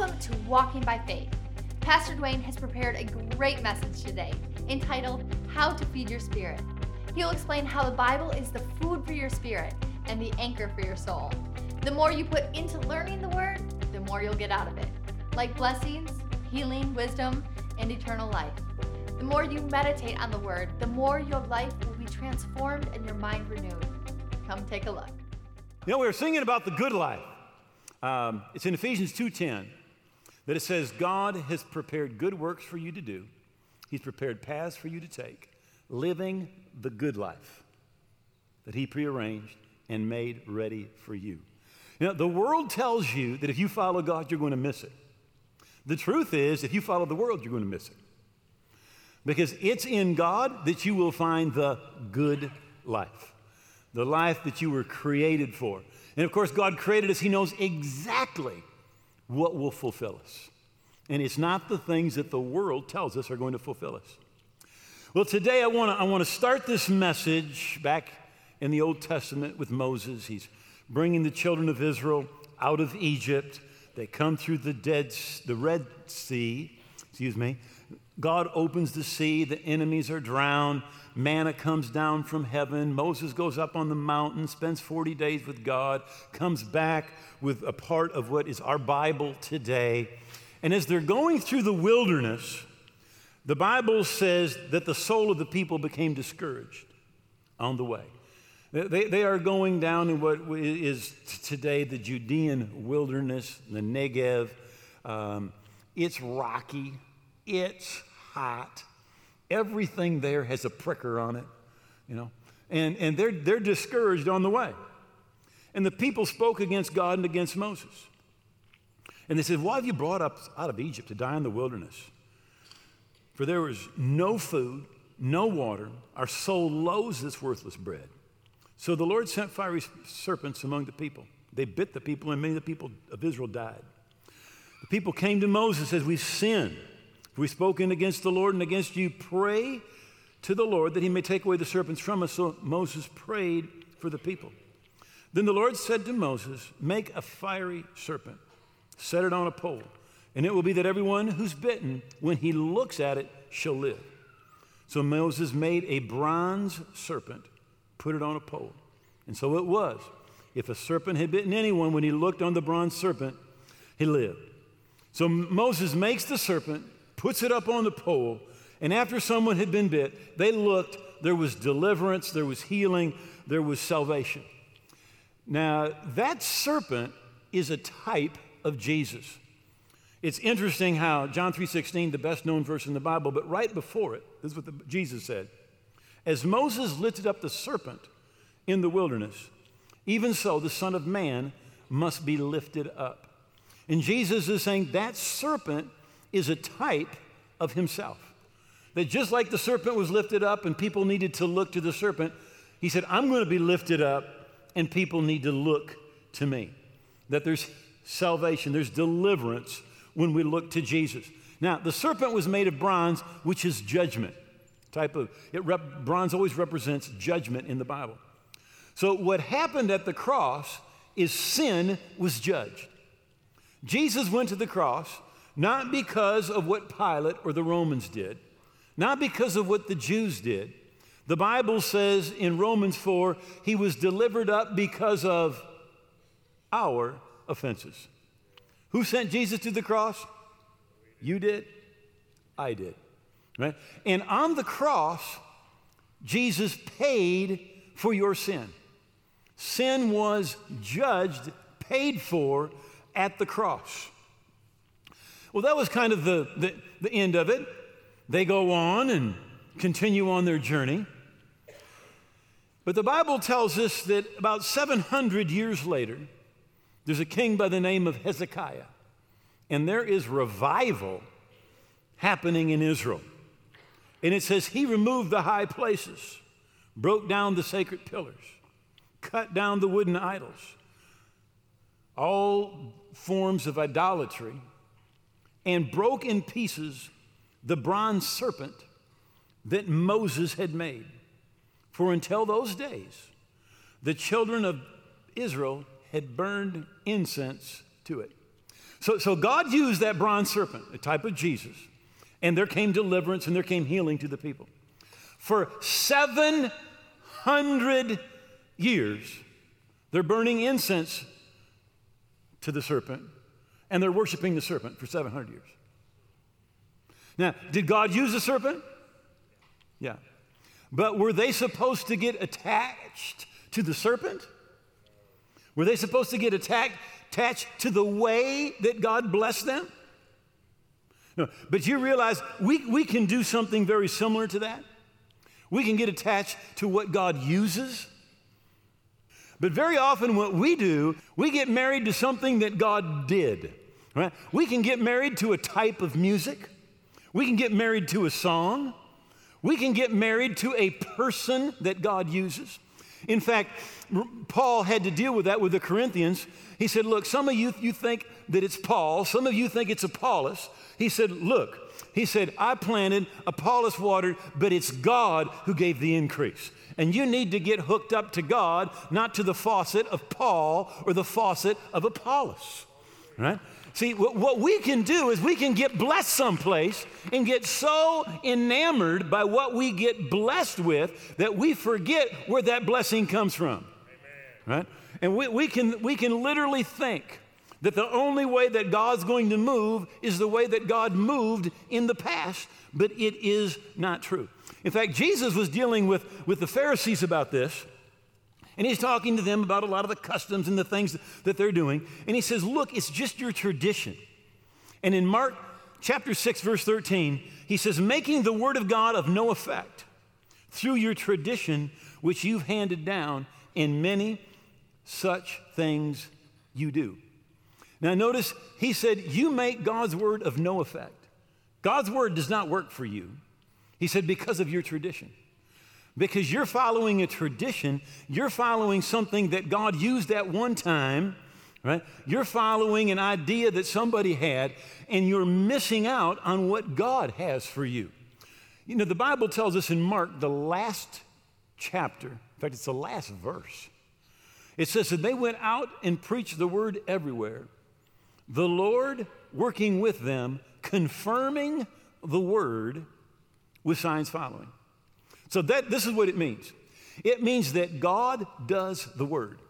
Welcome to Walking by Faith. Pastor Duane has prepared a great message today entitled How to Feed Your Spirit. He'll explain how the Bible is the food for your spirit and the anchor for your soul. The more you put into learning the Word, the more you'll get out of it, like blessings, healing, wisdom, and eternal life. The more you meditate on the Word, the more your life will be transformed and your mind renewed. Come take a look. You know, we were singing about the good life. Um, it's in Ephesians 2.10 that it says, God has prepared good works for you to do. He's prepared paths for you to take, living the good life that he prearranged and made ready for you. Know, the world tells you that if you follow God, you're going to miss it. The truth is, if you follow the world, you're going to miss it. Because it's in God that you will find the good life, the life that you were created for. And of course, God created us, He knows exactly what will fulfill us. And it's not the things that the world tells us are going to fulfill us. Well, today I want to I want to start this message back in the Old Testament with Moses. He's bringing the children of Israel out of Egypt. They come through the dead the Red Sea, excuse me. God opens the sea, the enemies are drowned, manna comes down from heaven. Moses goes up on the mountain, spends 40 days with God, comes back with a part of what is our Bible today. And as they're going through the wilderness, the Bible says that the soul of the people became discouraged on the way. They, they are going down in what is today the Judean wilderness, the Negev. Um, it's rocky, it's hot. Everything there has a pricker on it, you know. And, and they're, they're discouraged on the way. And the people spoke against God and against Moses. And they said, Why have you brought us out of Egypt to die in the wilderness? For there was no food, no water. Our soul loathes this worthless bread. So the Lord sent fiery serpents among the people. They bit the people, and many of the people of Israel died. The people came to Moses and said, We've sinned. We've spoken against the Lord and against you. Pray to the Lord that he may take away the serpents from us. So Moses prayed for the people. Then the Lord said to Moses, Make a fiery serpent, set it on a pole, and it will be that everyone who's bitten, when he looks at it, shall live. So Moses made a bronze serpent put it on a pole. And so it was. If a serpent had bitten anyone, when he looked on the bronze serpent, he lived. So Moses makes the serpent, puts it up on the pole, and after someone had been bit, they looked, there was deliverance, there was healing, there was salvation. Now, that serpent is a type of Jesus. It's interesting how John 3:16, the best known verse in the Bible, but right before it, this is what the, Jesus said. As Moses lifted up the serpent in the wilderness, even so the Son of Man must be lifted up. And Jesus is saying that serpent is a type of himself. That just like the serpent was lifted up and people needed to look to the serpent, he said, I'm going to be lifted up and people need to look to me. That there's salvation, there's deliverance when we look to Jesus. Now, the serpent was made of bronze, which is judgment type of it rep, bronze always represents judgment in the bible so what happened at the cross is sin was judged jesus went to the cross not because of what pilate or the romans did not because of what the jews did the bible says in romans 4 he was delivered up because of our offenses who sent jesus to the cross you did i did Right? And on the cross, Jesus paid for your sin. Sin was judged, paid for at the cross. Well, that was kind of the, the, the end of it. They go on and continue on their journey. But the Bible tells us that about 700 years later, there's a king by the name of Hezekiah, and there is revival happening in Israel. And it says, He removed the high places, broke down the sacred pillars, cut down the wooden idols, all forms of idolatry, and broke in pieces the bronze serpent that Moses had made. For until those days, the children of Israel had burned incense to it. So, so God used that bronze serpent, a type of Jesus, and there came deliverance and there came healing to the people. For 700 years, they're burning incense to the serpent and they're worshiping the serpent for 700 years. Now, did God use the serpent? Yeah. But were they supposed to get attached to the serpent? Were they supposed to get attached to the way that God blessed them? No. But you realize we, we can do something very similar to that. We can get attached to what God uses. But very often, what we do, we get married to something that God did. Right? We can get married to a type of music. We can get married to a song. We can get married to a person that God uses. In fact, Paul had to deal with that with the Corinthians. He said, Look, some of you, you think that it's Paul, some of you think it's Apollos. He said, Look, he said, I planted, Apollos watered, but it's God who gave the increase. And you need to get hooked up to God, not to the faucet of Paul or the faucet of Apollos. Right? See, what we can do is we can get blessed someplace and get so enamored by what we get blessed with that we forget where that blessing comes from. Amen. Right? And we, we, can, we can literally think that the only way that God's going to move is the way that God moved in the past, but it is not true. In fact, Jesus was dealing with, with the Pharisees about this. And he's talking to them about a lot of the customs and the things that they're doing. And he says, Look, it's just your tradition. And in Mark chapter 6, verse 13, he says, Making the word of God of no effect through your tradition, which you've handed down, in many such things you do. Now, notice he said, You make God's word of no effect. God's word does not work for you. He said, Because of your tradition because you're following a tradition, you're following something that God used at one time, right? You're following an idea that somebody had, and you're missing out on what God has for you. You know, the Bible tells us in Mark, the last chapter, in fact, it's the last verse, it says that they went out and preached the word everywhere. The Lord working with them, confirming the word with signs following. So that, this is what it means it means that God does the word.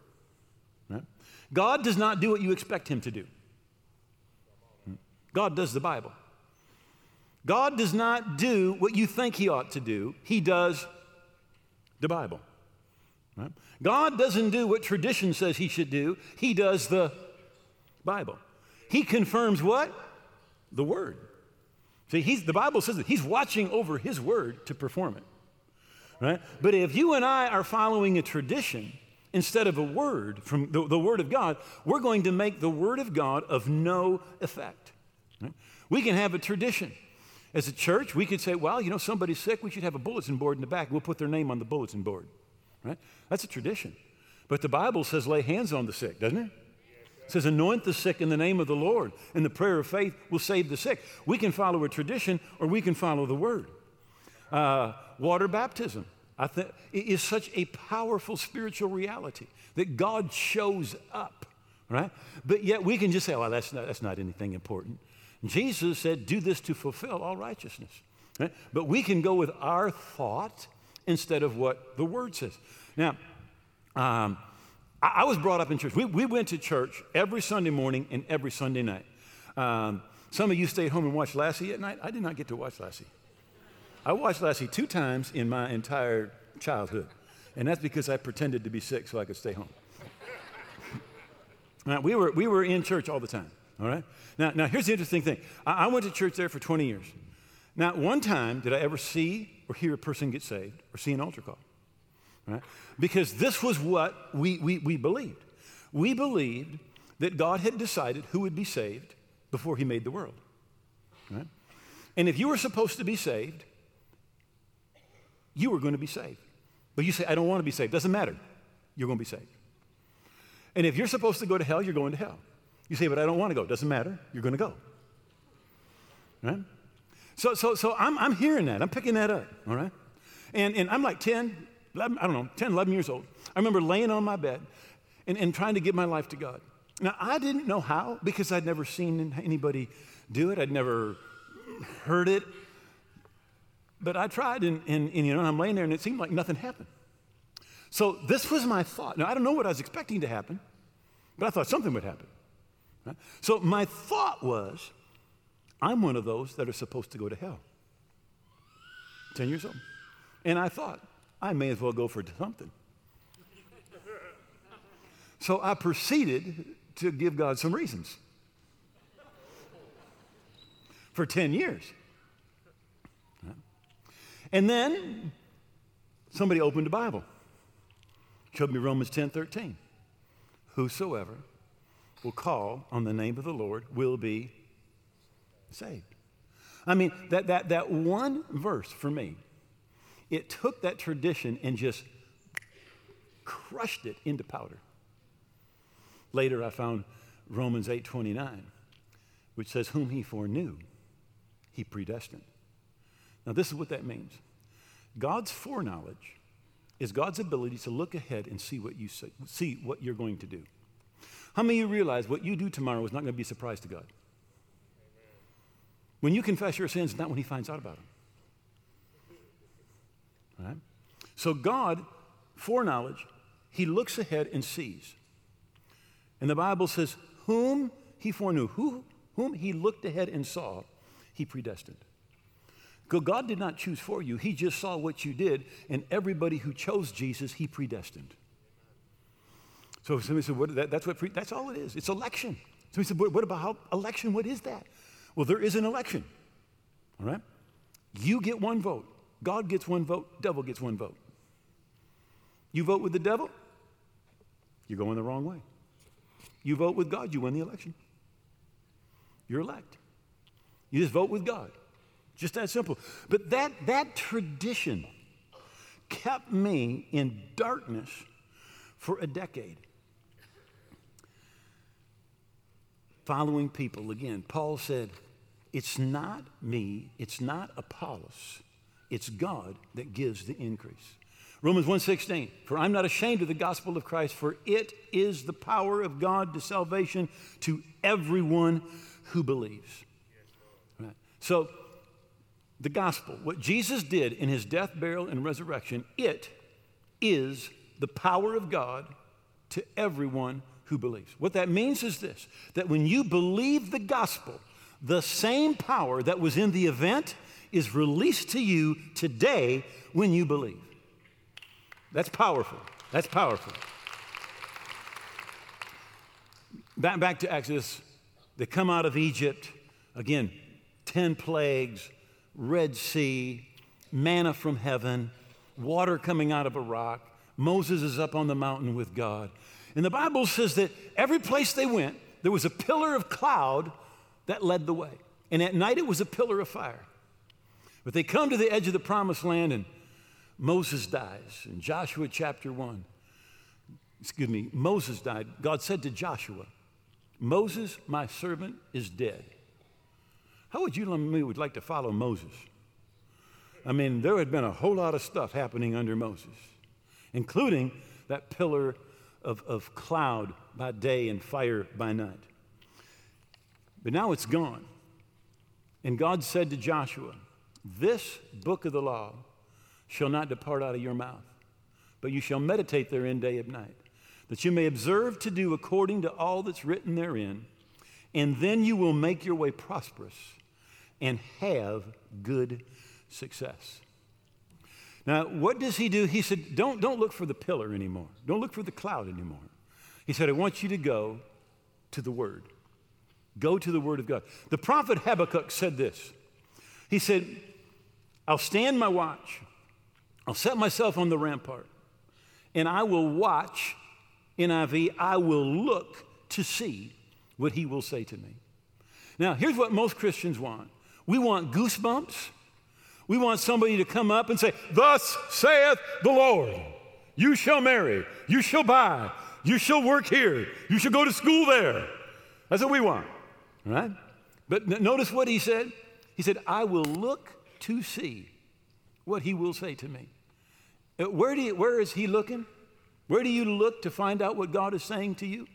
Right? God does not do what you expect him to do. God does the Bible. God does not do what you think he ought to do, he does the Bible. Right? God doesn't do what tradition says he should do, he does the Bible. He confirms what? The Word. See, he's, the Bible says that he's watching over his Word to perform it right? But if you and I are following a tradition instead of a word from the, the Word of God, we're going to make the Word of God of no effect. Right? We can have a tradition. As a church, we could say, well, you know, somebody's sick, we should have a bulletin board in the back. We'll put their name on the bulletin board, right? That's a tradition. But the Bible says lay hands on the sick, doesn't it? It says, anoint the sick in the name of the Lord, and the prayer of faith will save the sick. We can follow a tradition or we can follow the word. Uh, water baptism. I think is such a powerful spiritual reality that God shows up, right? But yet we can just say, well, that's not, that's not anything important. Jesus said, do this to fulfill all righteousness. Right? But we can go with our thought instead of what the word says. Now, um, I, I, was brought up in church. We, we went to church every Sunday morning and every Sunday night. Um, some of you stayed home and watched Lassie at night. I did not get to watch Lassie. I watched Lassie two times in my entire childhood, and that's because I pretended to be sick so I could stay home. now, we were, we were in church all the time, all right? Now, now here's the interesting thing I, I went to church there for 20 years. Not one time did I ever see or hear a person get saved or see an altar call, right? Because this was what we, we, we believed. We believed that God had decided who would be saved before he made the world. Right? And if you were supposed to be saved, you are going to be saved. But you say, I don't want to be saved. Doesn't matter. You're going to be saved. And if you're supposed to go to hell, you're going to hell. You say, but I don't want to go. Doesn't matter. You're going to go. Right? So, so, so I'm, I'm hearing that. I'm picking that up. All right? And, and I'm like 10, 11, I don't know, 10, 11 years old. I remember laying on my bed and, and trying to give my life to God. Now, I didn't know how because I'd never seen anybody do it, I'd never heard it. But I tried, and, and, and you know, I'm laying there, and it seemed like nothing happened. So this was my thought. Now, I don't know what I was expecting to happen, but I thought something would happen. Right? So my thought was, I'm one of those that are supposed to go to hell. 10 years old. And I thought, I may as well go for something. So I proceeded to give God some reasons for 10 years. And then somebody opened the Bible, showed me Romans 10 13. Whosoever will call on the name of the Lord will be saved. I mean, that, that, that one verse for me, it took that tradition and just crushed it into powder. Later, I found Romans 8:29, which says, "Whom he foreknew, he predestined." Now, this is what that means. God's foreknowledge is God's ability to look ahead and see what you say, see what you're going to do. How many of you realize what you do tomorrow is not going to be a surprise to God? When you confess your sins, not when He finds out about them. Right? So God, foreknowledge, He looks ahead and sees. And the Bible says, whom He foreknew, who, whom He looked ahead and saw, He predestined. God did not choose for you. He just saw what you did, and everybody who chose Jesus, He predestined. So somebody said, what, that, that's, what pre, that's all it is. It's election. Somebody said, what, what about how, election? What is that? Well, there is an election. All right? You get one vote. God gets one vote. Devil gets one vote. You vote with the devil, you're going the wrong way. You vote with God, you win the election. You're elect. You just vote with God. Just that simple. But that, that tradition kept me in darkness for a decade. Following people, again, Paul said, It's not me, it's not Apollos, it's God that gives the increase. Romans 1:16 For I'm not ashamed of the gospel of Christ for it is the power of God to salvation to everyone who believes. Right. So the gospel, what Jesus did in his death, burial, and resurrection, it is the power of God to everyone who believes. What that means is this that when you believe the gospel, the same power that was in the event is released to you today when you believe. That's powerful. That's powerful. Back, back to Exodus, they come out of Egypt. Again, 10 plagues, Red Sea, manna from heaven, water coming out of a rock. Moses is up on the mountain with God. And the Bible says that every place they went, there was a pillar of cloud that led the way. And at night it was a pillar of fire. But they come to the edge of the promised land and Moses dies. In Joshua chapter 1, excuse me, Moses died. God said to Joshua, Moses, my servant, is dead. How would you and me would like to follow Moses? I mean, there had been a whole lot of stuff happening under Moses, including that pillar of, of cloud by day and fire by night. But now it's gone. And God said to Joshua, This book of the law shall not depart out of your mouth, but you shall meditate therein day and night, that you may observe to do according to all that's written therein, and then you will make your way prosperous and have good success. Now, what does he do? He said, don't, don't look for the pillar anymore. Don't look for the cloud anymore. He said, I want you to go to the Word. Go to the Word of God. The prophet Habakkuk said this He said, I'll stand my watch, I'll set myself on the rampart, and I will watch, NIV, I will look to see what he will say to me. Now, here's what most Christians want we want goosebumps. We want somebody to come up and say, Thus saith the Lord, you shall marry, you shall buy, you shall work here, you shall go to school there. That's what we want, right? But notice what he said. He said, I will look to see what he will say to me. Uh, where, do you, where is he looking? Where do you look to find out what God is saying to you?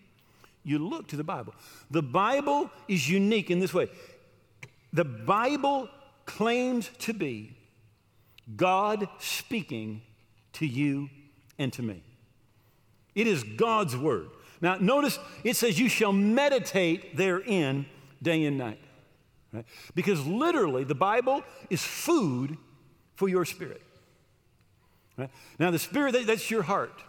you look to the Bible. The Bible is unique in this way the Bible claims to be God speaking to you and to me. It is God's word. Now, notice it says, You shall meditate therein day and night. Right? Because literally, the Bible is food for your spirit. Right? Now, the spirit, that's your heart.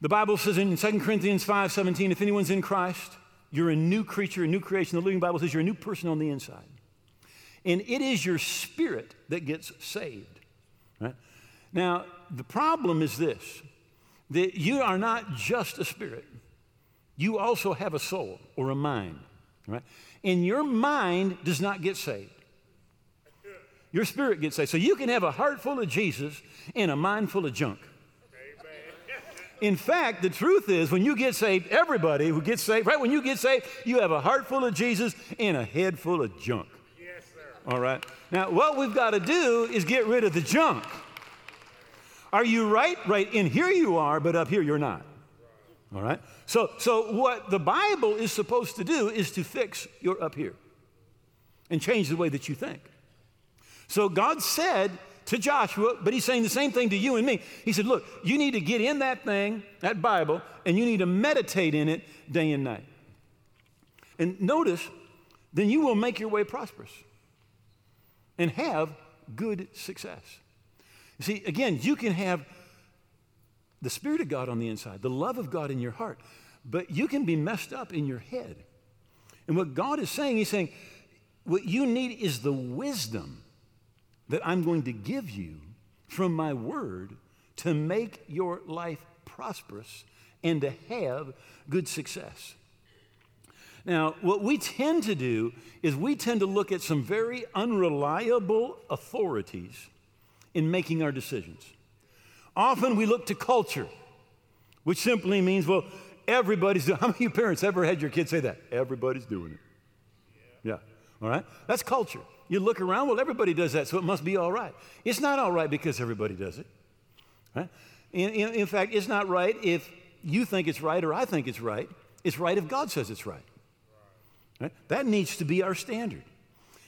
The Bible says in 2 Corinthians 5 17, if anyone's in Christ, you're a new creature, a new creation. The Living Bible says you're a new person on the inside. And it is your spirit that gets saved. Right? Now, the problem is this that you are not just a spirit, you also have a soul or a mind. Right? And your mind does not get saved. Your spirit gets saved. So you can have a heart full of Jesus and a mind full of junk. In fact, the truth is, when you get saved, everybody who gets saved, right? When you get saved, you have a heart full of Jesus and a head full of junk. Yes, sir. All right? Now, what we've got to do is get rid of the junk. Are you right? Right. In here you are, but up here you're not. All right? So, so what the Bible is supposed to do is to fix your up here and change the way that you think. So God said, to Joshua, but he's saying the same thing to you and me. He said, Look, you need to get in that thing, that Bible, and you need to meditate in it day and night. And notice, then you will make your way prosperous and have good success. You see, again, you can have the Spirit of God on the inside, the love of God in your heart, but you can be messed up in your head. And what God is saying, He's saying, what you need is the wisdom that I'm going to give you from my word to make your life prosperous and to have good success. Now, what we tend to do is we tend to look at some very unreliable authorities in making our decisions. Often we look to culture, which simply means, well, everybody's doing How many parents ever had your kids say that? Everybody's doing it. Yeah. All right? That's culture. You look around, well, everybody does that, so it must be all right. It's not all right because everybody does it. Right? In, in, in fact, it's not right if you think it's right or I think it's right. It's right if God says it's right. right? That needs to be our standard.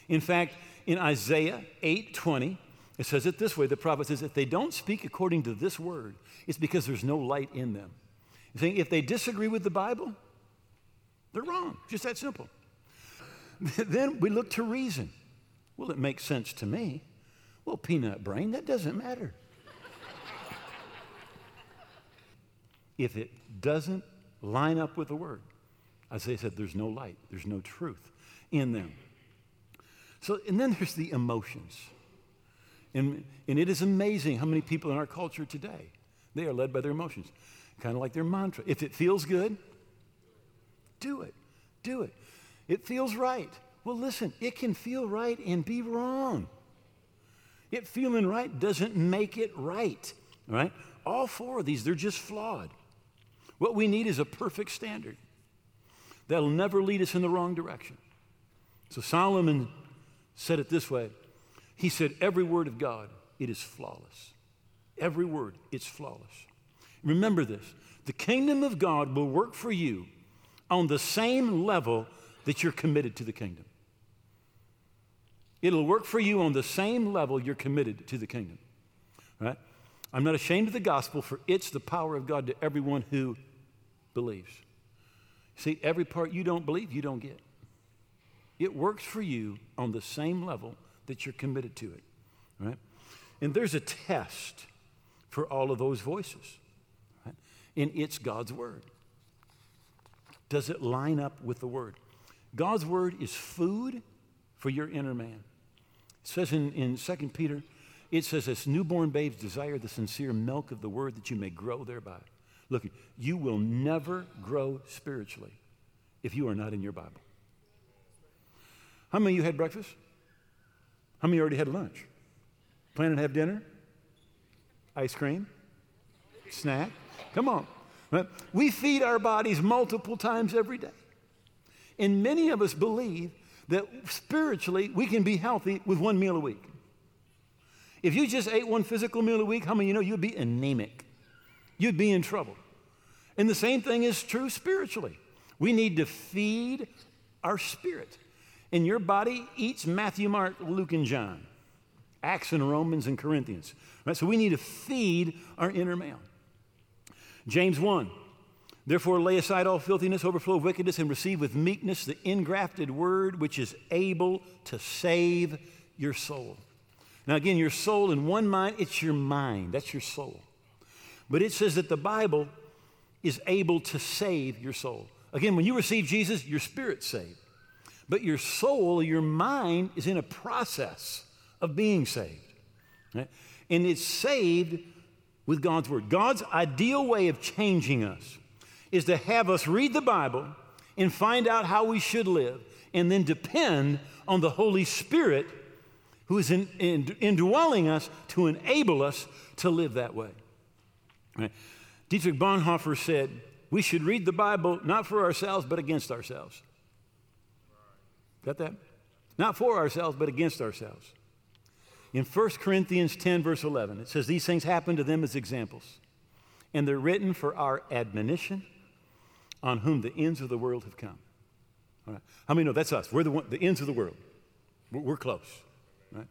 In fact, in Isaiah 8:20, it says it this way: the prophet says, if they don't speak according to this word, it's because there's no light in them. saying if they disagree with the Bible, they're wrong. Just that simple. then we look to reason. Well, it makes sense to me. Well, peanut brain, that doesn't matter. if it doesn't line up with the word, Isaiah said, there's no light, there's no truth in them. So, and then there's the emotions. And, and it is amazing how many people in our culture today, they are led by their emotions, kind of like their mantra. If it feels good, do it. Do it. It feels right. Well, listen, it can feel right and be wrong. It feeling right doesn't make it right, right? All four of these, they're just flawed. What we need is a perfect standard that'll never lead us in the wrong direction. So Solomon said it this way He said, Every word of God, it is flawless. Every word, it's flawless. Remember this the kingdom of God will work for you on the same level that you're committed to the kingdom. It'll work for you on the same level you're committed to the kingdom. Right? I'm not ashamed of the gospel, for it's the power of God to everyone who believes. See, every part you don't believe, you don't get. It works for you on the same level that you're committed to it. Right? And there's a test for all of those voices. Right? And it's God's word. Does it line up with the word? God's word is food for your inner man. It says in, in 2 Peter, it says, as newborn babes desire the sincere milk of the word that you may grow thereby. Look, you will never grow spiritually if you are not in your Bible. How many of you had breakfast? How many already had lunch? Planning to have dinner? Ice cream? Snack? Come on. We feed our bodies multiple times every day. And many of us believe that spiritually we can be healthy with one meal a week. If you just ate one physical meal a week, how many you know you'd be anemic? You'd be in trouble. And the same thing is true spiritually. We need to feed our spirit. And your body eats Matthew, Mark, Luke, and John, Acts and Romans and Corinthians. Right? So we need to feed our inner man. James 1. Therefore, lay aside all filthiness, overflow of wickedness, and receive with meekness the ingrafted word which is able to save your soul. Now, again, your soul in one mind, it's your mind. That's your soul. But it says that the Bible is able to save your soul. Again, when you receive Jesus, your spirit's saved. But your soul, your mind, is in a process of being saved. Right? And it's saved with God's Word. God's ideal way of changing us is to have us read the Bible and find out how we should live, and then depend on the Holy Spirit who is in, in, indwelling us to enable us to live that way. Right? Dietrich Bonhoeffer said, We should read the Bible not for ourselves, but against ourselves. Got that? Not for ourselves, but against ourselves. In 1 Corinthians 10, verse 11, it says, These things happen to them as examples, and they're written for our admonition on whom the ends of the world have come. All right. How many know that's us? We're the, one, the ends of the world. We're, we're close. Right?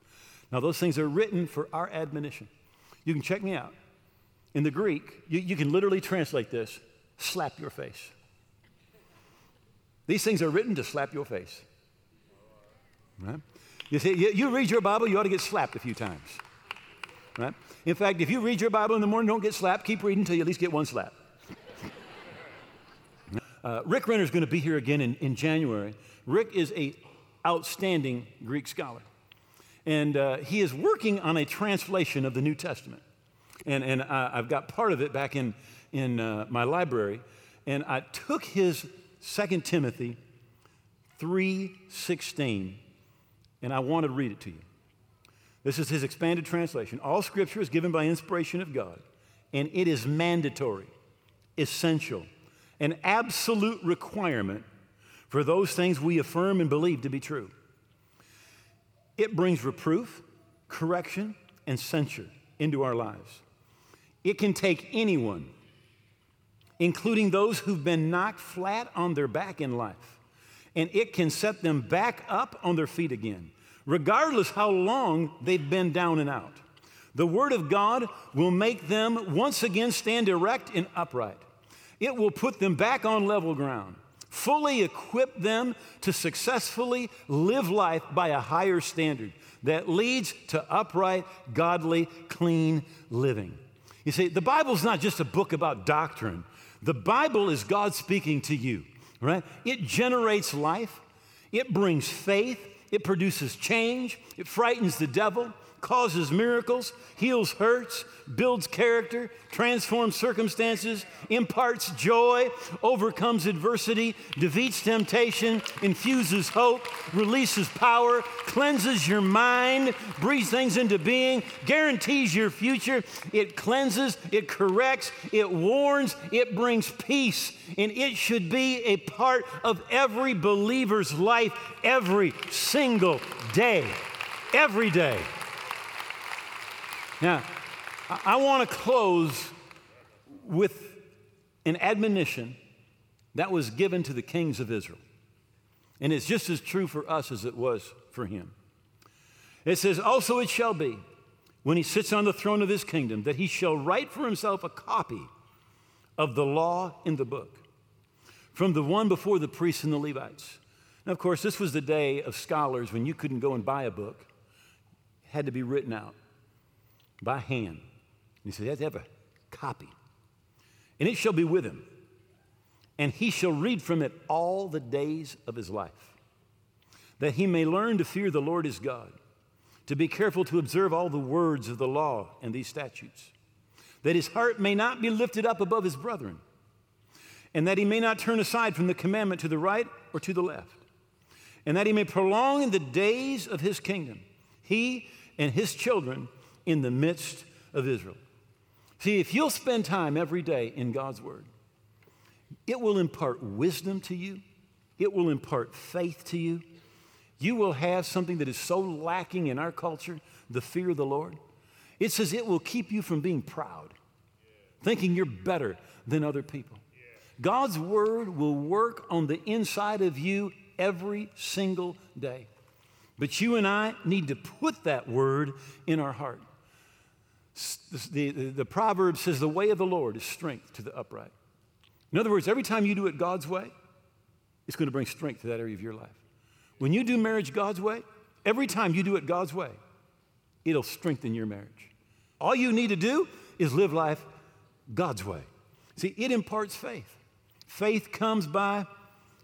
Now, those things are written for our admonition. You can check me out. In the Greek, you, you can literally translate this slap your face. These things are written to slap your face. Right? You see, you, you read your Bible, you ought to get slapped a few times. Right? In fact, if you read your Bible in the morning, don't get slapped. Keep reading until you at least get one slap. Uh, Rick Renner is going to be here again in, in January. Rick is a outstanding Greek scholar. And uh, he is working on a translation of the New Testament. And, and I, have got part of it back in, in uh, my library. And I took his 2 Timothy 3.16 and I want to read it to you. This is his expanded translation. All scripture is given by inspiration of God, and it is mandatory, essential, an absolute requirement for those things we affirm and believe to be true. It brings reproof, correction, and censure into our lives. It can take anyone, including those who've been knocked flat on their back in life, and it can set them back up on their feet again, regardless how long they've been down and out. The Word of God will make them once again stand erect and upright. It will put them back on level ground, fully equip them to successfully live life by a higher standard that leads to upright, godly, clean living. You see, the Bible's not just a book about doctrine, the Bible is God speaking to you, right? It generates life, it brings faith, it produces change, it frightens the devil, causes miracles, heals hurts, builds character, transforms circumstances, imparts joy, overcomes adversity, defeats temptation, infuses hope, releases power, cleanses your mind, breathes things into being, guarantees your future. It cleanses, it corrects, it warns, it brings peace. And it should be a part of every believer's life every single day. Every day. Now, I want to close with an admonition that was given to the kings of Israel. And it's just as true for us as it was for him. It says, Also it shall be, when he sits on the throne of his kingdom, that he shall write for himself a copy of the law in the book from the one before the priests and the Levites. Now, of course, this was the day of scholars when you couldn't go and buy a book, it had to be written out by hand. He said, he has to have a copy. And it shall be with him. And he shall read from it all the days of his life, that he may learn to fear the Lord his God, to be careful to observe all the words of the law and these statutes, that his heart may not be lifted up above his brethren, and that he may not turn aside from the commandment to the right or to the left, and that he may prolong the days of his kingdom, he and his children in the midst of Israel. See, if you'll spend time every day in God's Word, it will impart wisdom to you, it will impart faith to you. You will have something that is so lacking in our culture the fear of the Lord. It says it will keep you from being proud, thinking you're better than other people. God's word will work on the inside of you every single day. But you and I need to put that word in our heart. The, the, the proverb says, The way of the Lord is strength to the upright. In other words, every time you do it God's way, it's going to bring strength to that area of your life. When you do marriage God's way, every time you do it God's way, it'll strengthen your marriage. All you need to do is live life God's way. See, it imparts faith. Faith comes by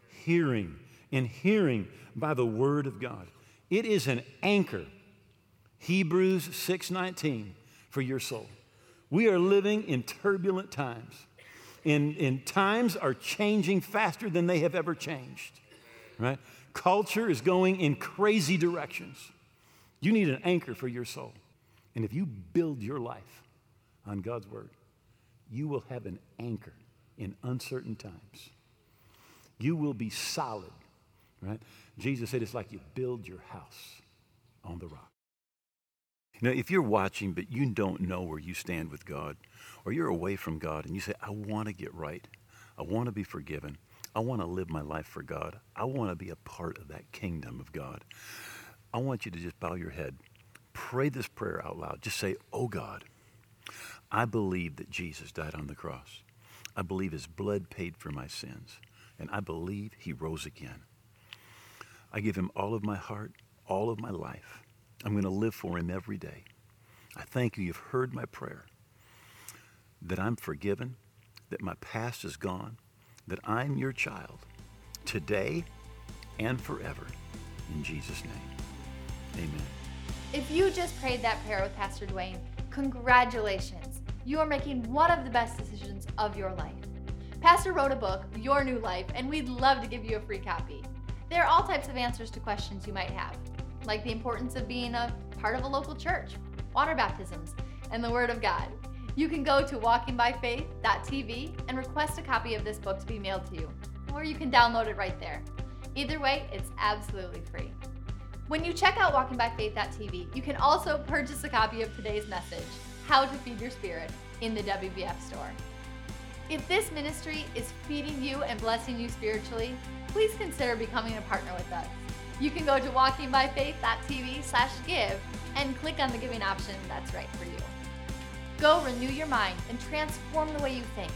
hearing, and hearing by the word of God. It is an anchor. Hebrews 6:19 for your soul. We are living in turbulent times. And, and times are changing faster than they have ever changed. Right? Culture is going in crazy directions. You need an anchor for your soul. And if you build your life on God's word, you will have an anchor in uncertain times. You will be solid, right? Jesus said it's like you build your house on the rock. You know, if you're watching but you don't know where you stand with God, or you're away from God and you say, I want to get right, I want to be forgiven, I want to live my life for God, I want to be a part of that kingdom of God, I want you to just bow your head, pray this prayer out loud. Just say, Oh God, I believe that Jesus died on the cross. I believe his blood paid for my sins, and I believe he rose again. I give him all of my heart, all of my life. I'm going to live for him every day. I thank you, you've heard my prayer, that I'm forgiven, that my past is gone, that I'm your child, today and forever. In Jesus' name, amen. If you just prayed that prayer with Pastor Duane, congratulations. You are making one of the best decisions of your life. Pastor wrote a book, Your New Life, and we'd love to give you a free copy. There are all types of answers to questions you might have like the importance of being a part of a local church, water baptisms, and the Word of God. You can go to walkingbyfaith.tv and request a copy of this book to be mailed to you, or you can download it right there. Either way, it's absolutely free. When you check out walkingbyfaith.tv, you can also purchase a copy of today's message, How to Feed Your Spirit, in the WBF store. If this ministry is feeding you and blessing you spiritually, please consider becoming a partner with us. You can go to walkingbyfaith.tv slash give and click on the giving option that's right for you. Go renew your mind and transform the way you think.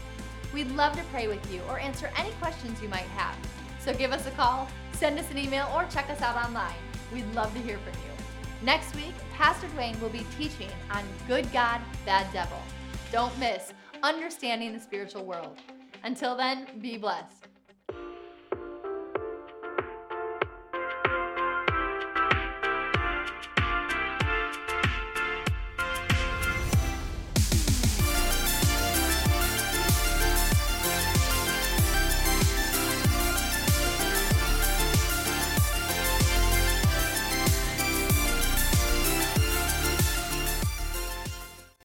We'd love to pray with you or answer any questions you might have. So give us a call, send us an email, or check us out online. We'd love to hear from you. Next week, Pastor Duane will be teaching on Good God, Bad Devil. Don't miss Understanding the Spiritual World. Until then, be blessed.